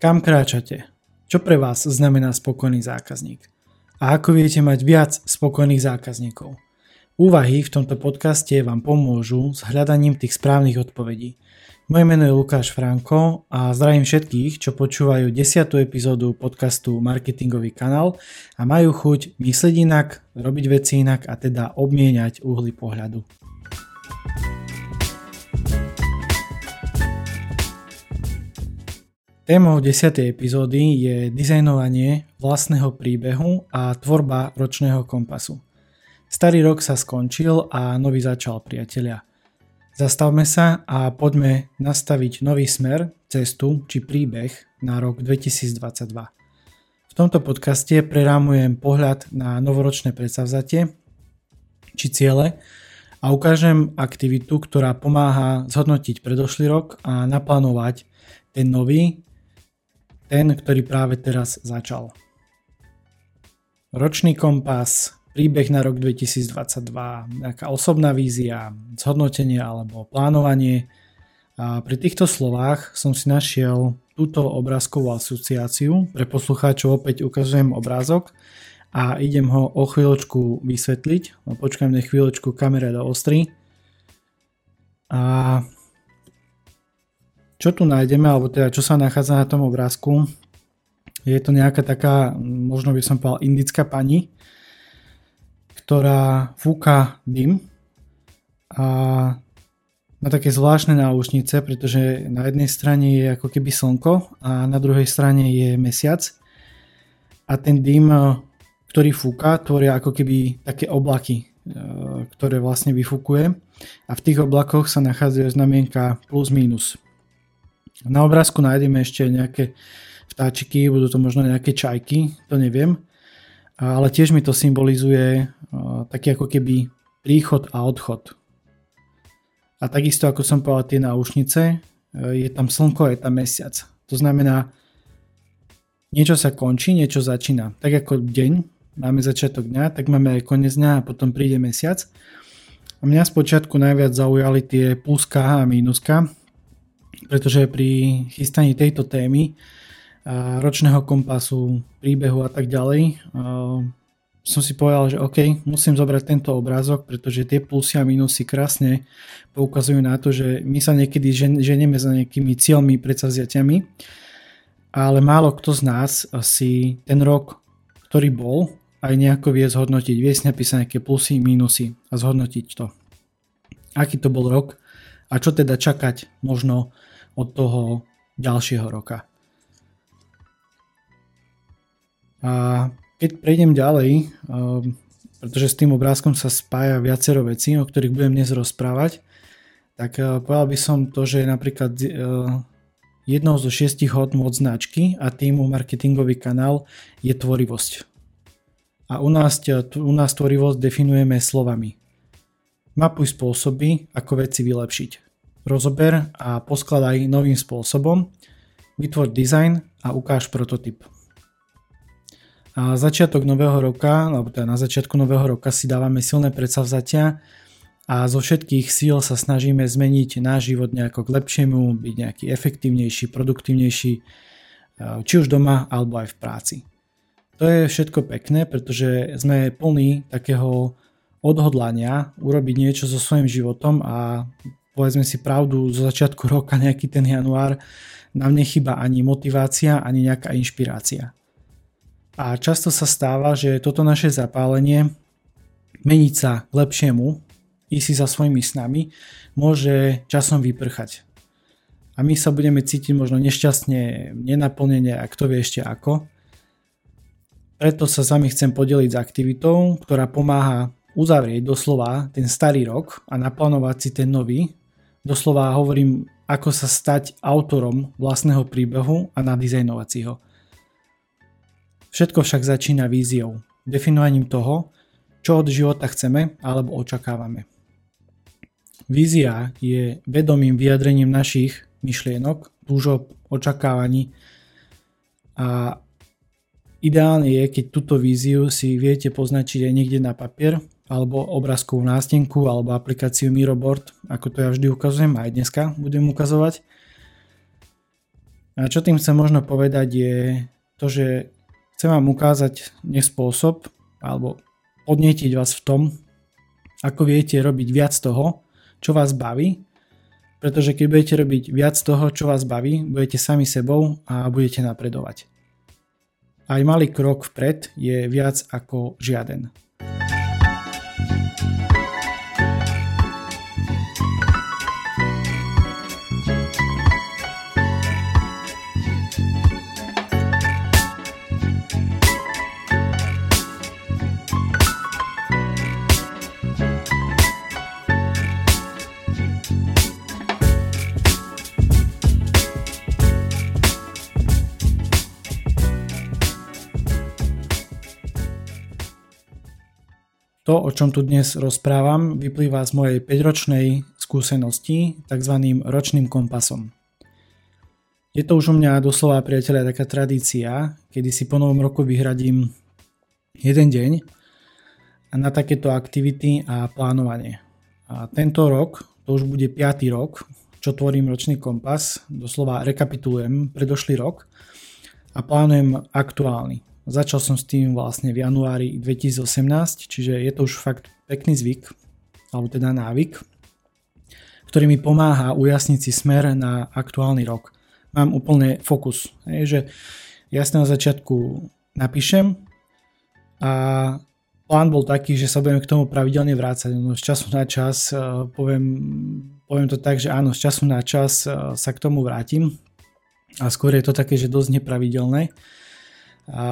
Kam kráčate? Čo pre vás znamená spokojný zákazník? A ako viete mať viac spokojných zákazníkov? Úvahy v tomto podcaste vám pomôžu s hľadaním tých správnych odpovedí. Moje meno je Lukáš Franko a zdravím všetkých, čo počúvajú 10. epizódu podcastu Marketingový kanál a majú chuť myslieť inak, robiť veci inak a teda obmieniať uhly pohľadu. Témou 10. epizódy je dizajnovanie vlastného príbehu a tvorba ročného kompasu. Starý rok sa skončil a nový začal, priatelia. Zastavme sa a poďme nastaviť nový smer, cestu či príbeh na rok 2022. V tomto podcaste prerámujem pohľad na novoročné predsavzatie či ciele a ukážem aktivitu, ktorá pomáha zhodnotiť predošlý rok a naplánovať ten nový ten, ktorý práve teraz začal. Ročný kompas, príbeh na rok 2022, nejaká osobná vízia, zhodnotenie alebo plánovanie. A pri týchto slovách som si našiel túto obrázkovú asociáciu. Pre poslucháčov opäť ukazujem obrázok a idem ho o chvíľočku vysvetliť. No, počkám na chvíľočku kamere do ostry. A čo tu nájdeme, alebo teda čo sa nachádza na tom obrázku, je to nejaká taká, možno by som povedal, indická pani, ktorá fúka dym a má také zvláštne náušnice, pretože na jednej strane je ako keby slnko a na druhej strane je mesiac a ten dym, ktorý fúka, tvoria ako keby také oblaky, e, ktoré vlastne vyfúkuje a v tých oblakoch sa nachádzajú znamienka plus minus. Na obrázku nájdeme ešte nejaké vtáčiky, budú to možno nejaké čajky, to neviem. Ale tiež mi to symbolizuje taký ako keby príchod a odchod. A takisto ako som povedal tie náušnice, e, je tam slnko, je tam mesiac. To znamená, niečo sa končí, niečo začína. Tak ako deň, máme začiatok dňa, tak máme aj koniec dňa a potom príde mesiac. A mňa spočiatku najviac zaujali tie pluska a mínuska, pretože pri chystaní tejto témy ročného kompasu, príbehu a tak ďalej som si povedal, že OK, musím zobrať tento obrázok, pretože tie plusy a minusy krásne poukazujú na to, že my sa niekedy ženieme za nejakými cieľmi, predsavziatiami, ale málo kto z nás si ten rok, ktorý bol, aj nejako vie zhodnotiť, vie si napísať nejaké plusy, minusy a zhodnotiť to. Aký to bol rok a čo teda čakať možno od toho ďalšieho roka. A keď prejdem ďalej, um, pretože s tým obrázkom sa spája viacero vecí, o ktorých budem dnes rozprávať, tak uh, povedal by som to, že napríklad uh, jednou zo šiestich hodnot značky a týmu marketingový kanál je tvorivosť. A u nás, u nás tvorivosť definujeme slovami. Mapuj spôsoby, ako veci vylepšiť rozober a poskladaj novým spôsobom, vytvor dizajn a ukáž prototyp. A začiatok nového roka, alebo teda na začiatku nového roka si dávame silné predsavzatia a zo všetkých síl sa snažíme zmeniť náš život nejako k lepšiemu, byť nejaký efektívnejší, produktívnejší, či už doma alebo aj v práci. To je všetko pekné, pretože sme plní takého odhodlania urobiť niečo so svojím životom a povedzme si pravdu, zo začiatku roka, nejaký ten január, nám nechýba ani motivácia, ani nejaká inšpirácia. A často sa stáva, že toto naše zapálenie meniť sa k lepšiemu, ísť si za svojimi snami, môže časom vyprchať. A my sa budeme cítiť možno nešťastne, nenaplnenie a kto vie ešte ako. Preto sa s vami chcem podeliť s aktivitou, ktorá pomáha uzavrieť doslova ten starý rok a naplánovať si ten nový, Doslova hovorím, ako sa stať autorom vlastného príbehu a nadizajnovať si ho. Všetko však začína víziou, definovaním toho, čo od života chceme alebo očakávame. Vízia je vedomým vyjadrením našich myšlienok, túžob, očakávaní a ideálne je, keď túto víziu si viete poznačiť aj niekde na papier alebo obrázkovú nástenku alebo aplikáciu Miroboard, ako to ja vždy ukazujem, aj dneska budem ukazovať. A čo tým chcem možno povedať je to, že chcem vám ukázať nespôsob alebo podnietiť vás v tom, ako viete robiť viac toho, čo vás baví, pretože keď budete robiť viac toho, čo vás baví, budete sami sebou a budete napredovať. Aj malý krok vpred je viac ako žiaden. To, o čom tu dnes rozprávam, vyplýva z mojej 5-ročnej skúsenosti tzv. ročným kompasom. Je to už u mňa doslova, priateľa, taká tradícia, kedy si po novom roku vyhradím jeden deň na takéto aktivity a plánovanie. A tento rok, to už bude 5. rok, čo tvorím ročný kompas, doslova rekapitulujem predošlý rok a plánujem aktuálny. Začal som s tým vlastne v januári 2018, čiže je to už fakt pekný zvyk, alebo teda návyk, ktorý mi pomáha ujasniť si smer na aktuálny rok. Mám úplne fokus, že jasne na začiatku napíšem a plán bol taký, že sa budeme k tomu pravidelne vrácať. No, z času na čas, eh, poviem, poviem to tak, že áno, z času na čas eh, sa k tomu vrátim a skôr je to také, že dosť nepravidelné. A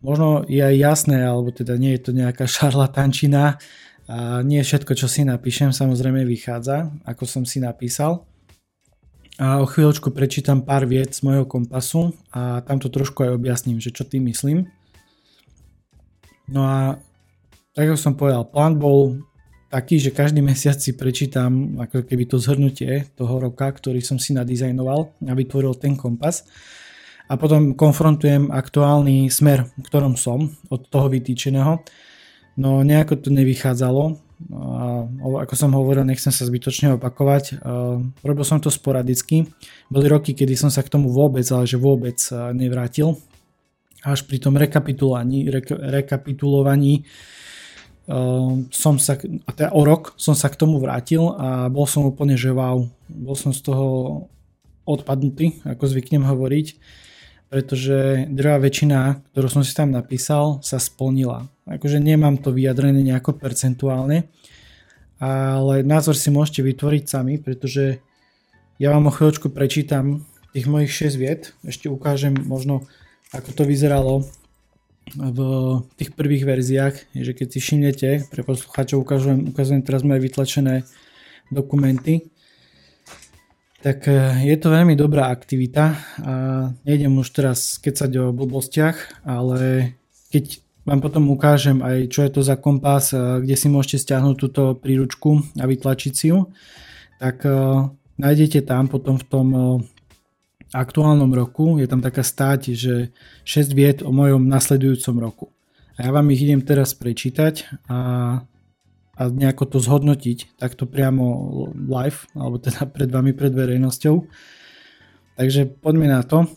možno je aj jasné, alebo teda nie je to nejaká šarlatančina, a nie všetko, čo si napíšem, samozrejme vychádza, ako som si napísal. A o chvíľočku prečítam pár viet z môjho kompasu a tam to trošku aj objasním, že čo tým myslím. No a tak ako som povedal, plán bol taký, že každý mesiac si prečítam ako keby to zhrnutie toho roka, ktorý som si nadizajnoval a vytvoril ten kompas a potom konfrontujem aktuálny smer, v ktorom som od toho vytýčeného. No nejako to nevychádzalo. A ako som hovoril, nechcem sa zbytočne opakovať. Robil som to sporadicky. Boli roky, kedy som sa k tomu vôbec, ale že vôbec nevrátil. Až pri tom rekapitulovaní, rek, rekapitulovaní som sa, a teda o rok som sa k tomu vrátil a bol som úplne, že wow, bol som z toho odpadnutý, ako zvyknem hovoriť pretože druhá väčšina, ktorú som si tam napísal, sa splnila. Akože nemám to vyjadrené nejako percentuálne, ale názor si môžete vytvoriť sami, pretože ja vám o chvíľočku prečítam tých mojich 6 viet, ešte ukážem možno, ako to vyzeralo v tých prvých verziách, že keď si všimnete, pre poslucháčov ukazujem, ukazujem teraz moje vytlačené dokumenty, tak e, je to veľmi dobrá aktivita a nejdem už teraz skecať o blbostiach, ale keď vám potom ukážem aj čo je to za kompas, e, kde si môžete stiahnuť túto príručku a vytlačiť si ju, tak e, nájdete tam potom v tom aktuálnom roku, je tam taká stáť, že 6 vied o mojom nasledujúcom roku. A ja vám ich idem teraz prečítať a a nejako to zhodnotiť takto priamo live, alebo teda pred vami, pred verejnosťou. Takže poďme na to.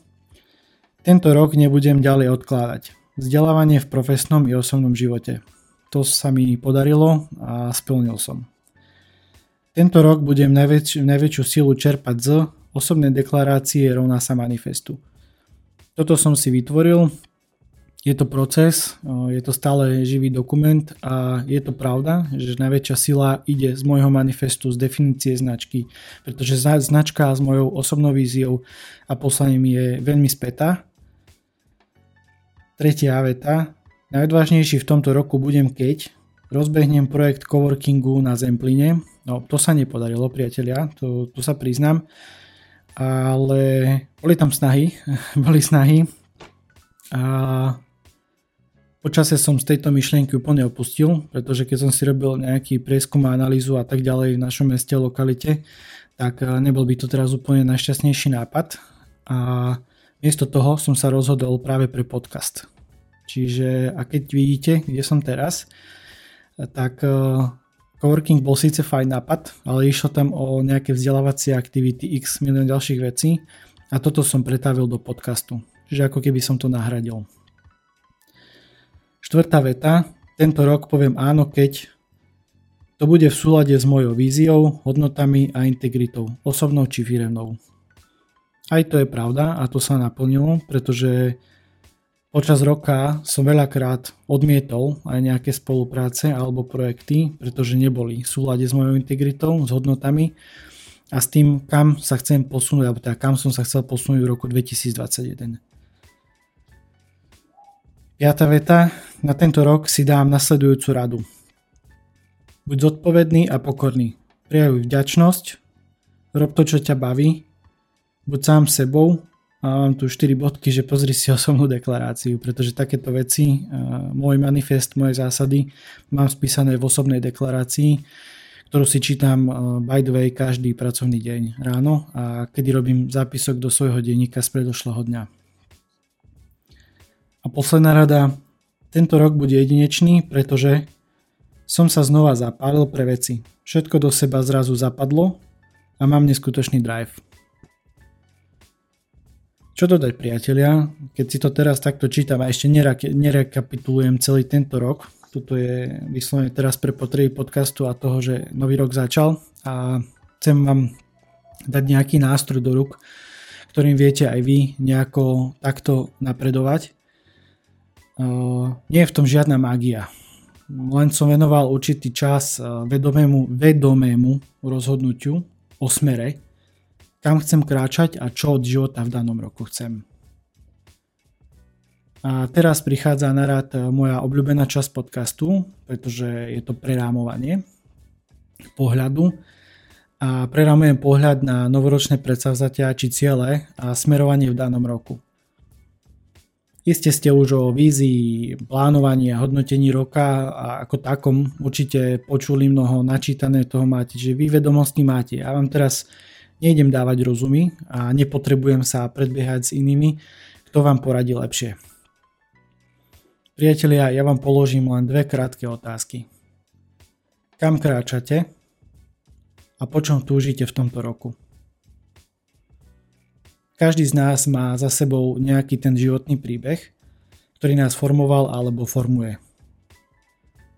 Tento rok nebudem ďalej odkladať. Vzdelávanie v profesnom i osobnom živote. To sa mi podarilo a splnil som. Tento rok budem najväč- najväčšiu silu čerpať z osobnej deklarácie rovná sa manifestu. Toto som si vytvoril, je to proces, je to stále živý dokument a je to pravda, že najväčšia sila ide z môjho manifestu, z definície značky, pretože značka s mojou osobnou víziou a poslaním je veľmi spätá. Tretia veta. Najodvážnejší v tomto roku budem keď rozbehnem projekt coworkingu na Zempline. No, to sa nepodarilo, priatelia, to, to sa priznám. Ale boli tam snahy, boli snahy. A Počasie som z tejto myšlienky úplne opustil, pretože keď som si robil nejaký prieskum a analýzu a tak ďalej v našom meste, lokalite, tak eh, nebol by to teraz úplne najšťastnejší nápad. A miesto toho som sa rozhodol práve pre podcast. Čiže a keď vidíte, kde som teraz, tak eh, coworking bol síce fajn nápad, ale išlo tam o nejaké vzdelávacie aktivity, x milión ďalších vecí A toto som pretavil do podcastu, čiže ako keby som to nahradil. Štvrtá veta. Tento rok poviem áno, keď to bude v súlade s mojou víziou, hodnotami a integritou, osobnou či firemnou. Aj to je pravda a to sa naplnilo, pretože počas roka som veľakrát odmietol aj nejaké spolupráce alebo projekty, pretože neboli v súlade s mojou integritou, s hodnotami a s tým, kam sa chcem posunúť, alebo teda kam som sa chcel posunúť v roku 2021. Piatá veta. Na tento rok si dám nasledujúcu radu. Buď zodpovedný a pokorný. Prijavuj vďačnosť, rob to, čo ťa baví, buď sám sebou a mám tu 4 bodky, že pozri si osobnú deklaráciu, pretože takéto veci, môj manifest, moje zásady mám spísané v osobnej deklarácii, ktorú si čítam by the way každý pracovný deň ráno a kedy robím zápisok do svojho denníka z predošlého dňa. Posledná rada, tento rok bude jedinečný, pretože som sa znova zapálil pre veci. Všetko do seba zrazu zapadlo a mám neskutočný drive. Čo dodať priatelia, keď si to teraz takto čítam a ešte nerekapitulujem celý tento rok, toto je vyslovene teraz pre potreby podcastu a toho, že nový rok začal a chcem vám dať nejaký nástroj do ruk, ktorým viete aj vy nejako takto napredovať. Uh, nie je v tom žiadna mágia len som venoval určitý čas eh, vedomému, vedomému rozhodnutiu o smere, kam chcem kráčať a čo od života v danom roku chcem. A teraz prichádza na rad eh, moja obľúbená časť podcastu, pretože je to prerámovanie pohľadu a prerámujem pohľad na novoročné predsavzatia či ciele a smerovanie v danom roku. Iste ste už o vízii, plánovaní a hodnotení roka a ako takom určite počuli mnoho, načítané toho máte, že vy vedomosti máte. Ja vám teraz nejdem dávať rozumy a nepotrebujem sa predbiehať s inými, kto vám poradí lepšie. Priatelia, ja vám položím len dve krátke otázky. Kam kráčate a po čom túžite v tomto roku? Každý z nás má za sebou nejaký ten životný príbeh, ktorý nás formoval alebo formuje.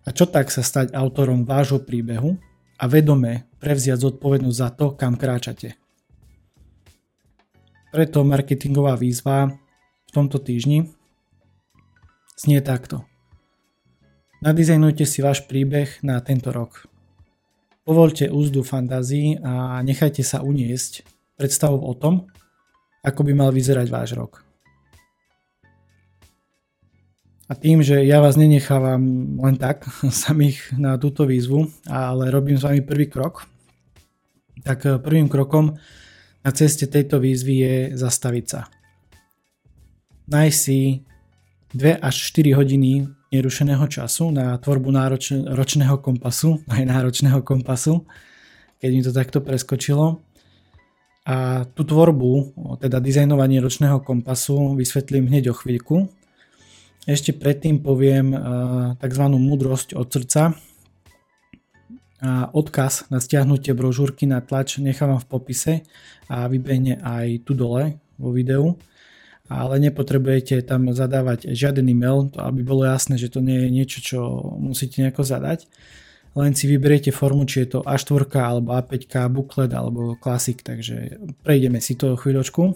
A čo tak sa stať autorom vášho príbehu a vedome prevziať zodpovednosť za to, kam kráčate. Preto marketingová výzva v tomto týždni znie takto. Nadizajnujte si váš príbeh na tento rok. Povolte úzdu fantázii a nechajte sa uniesť predstavou o tom, ako by mal vyzerať váš rok. A tým, že ja vás nenechávam len tak samých na túto výzvu, ale robím s vami prvý krok, tak eh, prvým krokom na ceste tejto výzvy je zastaviť sa. Nájsť si 2 až 4 hodiny nerušeného času na tvorbu nároč- ročného kompasu, aj náročného kompasu, keď mi to takto preskočilo a tú tvorbu, teda dizajnovanie ročného kompasu vysvetlím hneď o chvíľku. Ešte predtým poviem tzv. múdrosť od srdca. A odkaz na stiahnutie brožúrky na tlač nechávam v popise a vybehne aj tu dole vo videu. Ale nepotrebujete tam zadávať žiaden e-mail, aby bolo jasné, že to nie je niečo, čo musíte nejako zadať len si vyberiete formu, či je to A4 alebo A5, buklet alebo klasik, takže prejdeme si to chvíľočku.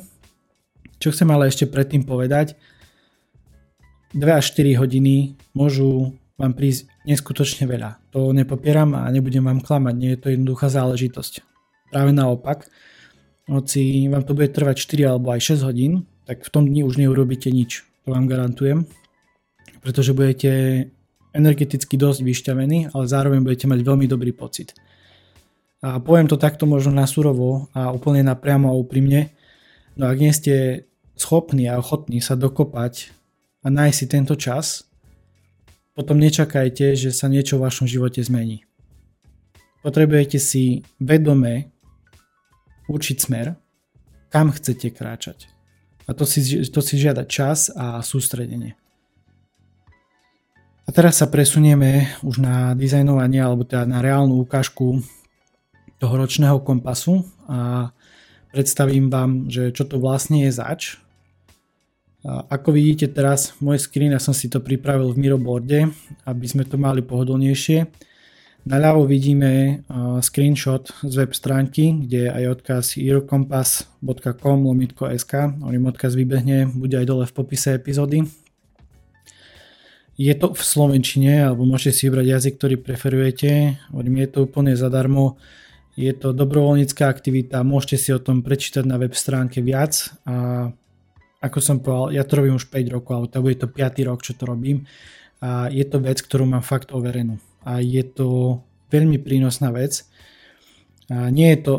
Čo chcem ale ešte predtým povedať, 2 až 4 hodiny môžu vám prísť neskutočne veľa. To nepopieram a nebudem vám klamať, nie je to jednoduchá záležitosť. Práve naopak, hoci vám to bude trvať 4 alebo aj 6 hodín, tak v tom dni už neurobíte nič, to vám garantujem, pretože budete energeticky dosť vyšťavený, ale zároveň budete mať veľmi dobrý pocit. A poviem to takto možno na surovo a úplne napriamo a úprimne, no ak nie ste schopní a ochotní sa dokopať a nájsť si tento čas, potom nečakajte, že sa niečo v vašom živote zmení. Potrebujete si vedome určiť smer, kam chcete kráčať. A to si, to si žiada čas a sústredenie. A teraz sa presunieme už na dizajnovanie alebo teda na reálnu ukážku toho ročného kompasu a predstavím vám, že čo to vlastne je zač. Ako vidíte teraz, môj screen, ja som si to pripravil v Miroboarde, aby sme to mali pohodlnejšie. Naľavo vidíme screenshot z web stránky, kde je aj odkaz eurocompass.com lomitko.sk, oným odkaz vybehne, bude aj dole v popise epizódy. Je to v slovenčine, alebo môžete si vybrať jazyk, ktorý preferujete. Hovorím, je to úplne zadarmo. Je to dobrovoľnícká aktivita, môžete si o tom prečítať na web stránke viac. A ako som povedal, ja to robím už 5 rokov, alebo to bude to 5. rok, čo to robím. A je to vec, ktorú mám fakt overenú. A je to veľmi prínosná vec. A nie je to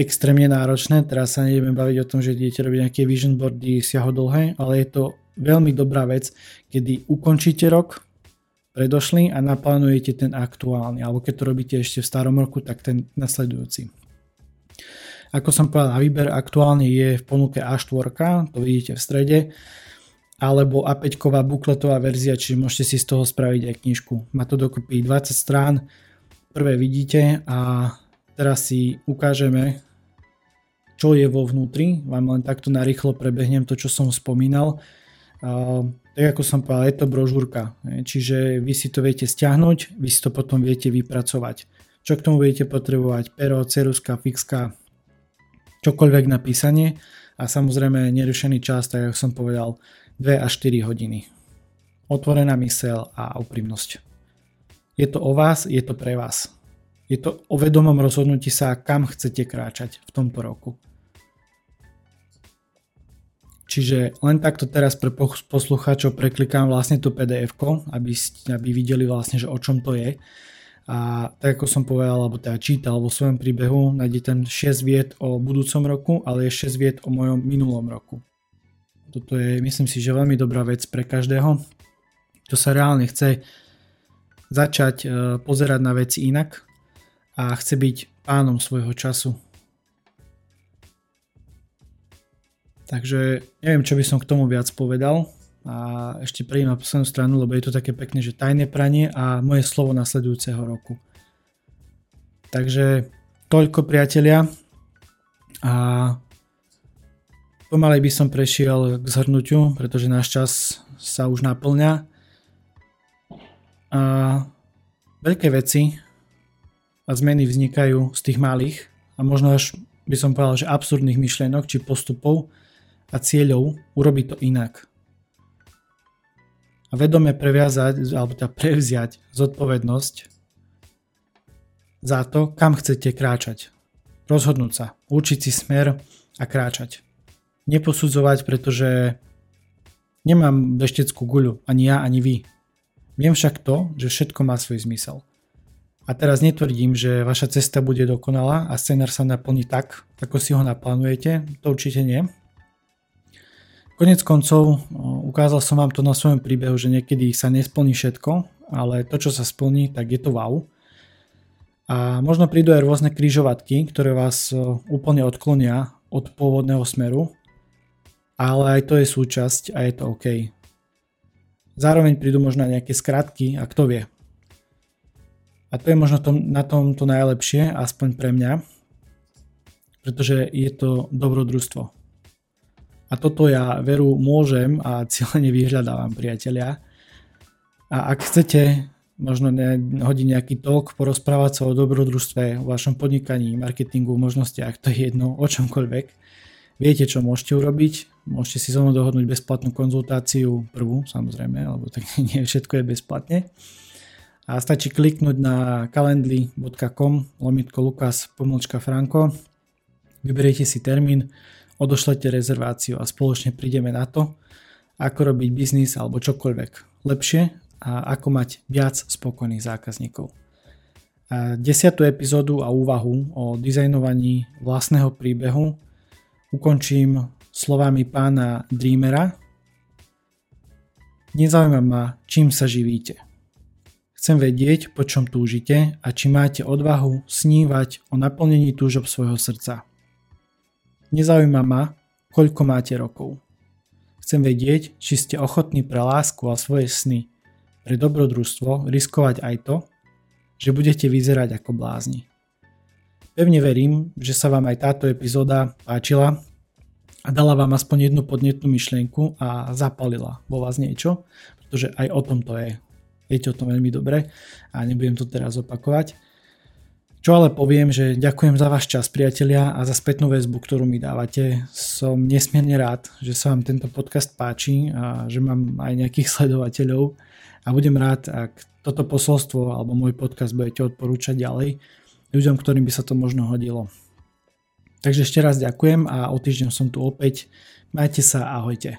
extrémne náročné, teraz sa nejdeme baviť o tom, že idete robiť nejaké vision boardy siahodlhé, ale je to veľmi dobrá vec, kedy ukončíte rok predošlý a naplánujete ten aktuálny, alebo keď to robíte ešte v starom roku, tak ten nasledujúci. Ako som povedal, na výber aktuálne je v ponuke A4, to vidíte v strede, alebo A5 bukletová verzia, čiže môžete si z toho spraviť aj knižku. Má to dokopy 20 strán, prvé vidíte a teraz si ukážeme, čo je vo vnútri. Vám len takto narýchlo prebehnem to, čo som spomínal tak ako som povedal, je to brožúrka, čiže vy si to viete stiahnuť, vy si to potom viete vypracovať. Čo k tomu budete potrebovať? Pero, ceruska, fixka, čokoľvek na písanie a samozrejme nerušený čas, tak ako som povedal, 2 až 4 hodiny. Otvorená mysel a úprimnosť. Je to o vás, je to pre vás. Je to o vedomom rozhodnutí sa, kam chcete kráčať v tomto roku. Čiže len takto teraz pre poslucháčov preklikám vlastne tú pdf aby, aby videli vlastne, že o čom to je. A tak ako som povedal, alebo teda čítal vo svojom príbehu, nájde ten 6 viet o budúcom roku, ale je 6 viet o mojom minulom roku. Toto je, myslím si, že veľmi dobrá vec pre každého, kto sa reálne chce začať e, pozerať na veci inak a chce byť pánom svojho času, Takže neviem, čo by som k tomu viac povedal. A ešte prejdem na poslednú stranu, lebo je to také pekné, že tajné pranie a moje slovo nasledujúceho roku. Takže toľko priatelia. A pomalej by som prešiel k zhrnutiu, pretože náš čas sa už naplňa. A veľké veci a zmeny vznikajú z tých malých a možno až by som povedal, že absurdných myšlienok či postupov, a cieľov urobiť to inak. A vedome previazať, alebo teda prevziať zodpovednosť za to, kam chcete kráčať. Rozhodnúť sa, určiť si smer a kráčať. Neposudzovať, pretože nemám vešteckú guľu, ani ja, ani vy. Viem však to, že všetko má svoj zmysel. A teraz netvrdím, že vaša cesta bude dokonalá a scenár sa naplní tak, ako si ho naplánujete, to určite nie. Konec koncov ukázal som vám to na svojom príbehu, že niekedy sa nesplní všetko, ale to, čo sa splní, tak je to wow. A možno prídu aj rôzne kryžovatky, ktoré vás úplne odklonia od pôvodného smeru, ale aj to je súčasť a je to OK. Zároveň prídu možno nejaké skratky a kto vie. A to je možno to, na tom to najlepšie, aspoň pre mňa, pretože je to dobrodružstvo. A toto ja veru môžem a cieľene vyhľadávam priatelia. A ak chcete možno hodiť nejaký talk, porozprávať sa o dobrodružstve, o vašom podnikaní, marketingu, možnostiach, to je jedno, o čomkoľvek. Viete, čo môžete urobiť, môžete si so mnou dohodnúť bezplatnú konzultáciu, prvú samozrejme, lebo tak nie všetko je bezplatne. A stačí kliknúť na calendly.com lomitko lukas pomlčka franko, vyberiete si termín, odošlete rezerváciu a spoločne prídeme na to, ako robiť biznis alebo čokoľvek lepšie a ako mať viac spokojných zákazníkov. A desiatú epizódu a úvahu o dizajnovaní vlastného príbehu ukončím slovami pána Dreamera. Nezaujíma ma, čím sa živíte. Chcem vedieť, po čom túžite a či máte odvahu snívať o naplnení túžob svojho srdca. Nezaujíma ma, koľko máte rokov. Chcem vedieť, či ste ochotní pre lásku a svoje sny, pre dobrodružstvo riskovať aj to, že budete vyzerať ako blázni. pevne verím, že sa vám aj táto epizóda páčila a dala vám aspoň jednu podnetnú myšlienku a zapalila vo vás niečo, pretože aj o tom to je. Viete o tom veľmi dobre a nebudem to teraz opakovať. Čo ale poviem, že ďakujem za váš čas, priatelia, a za spätnú väzbu, ktorú mi dávate. Som nesmierne rád, že sa vám tento podcast páči a že mám aj nejakých sledovateľov a budem rád, ak toto posolstvo alebo môj podcast budete odporúčať ďalej ľuďom, ktorým by sa to možno hodilo. Takže ešte raz ďakujem a o týždeň som tu opäť. Majte sa, ahojte.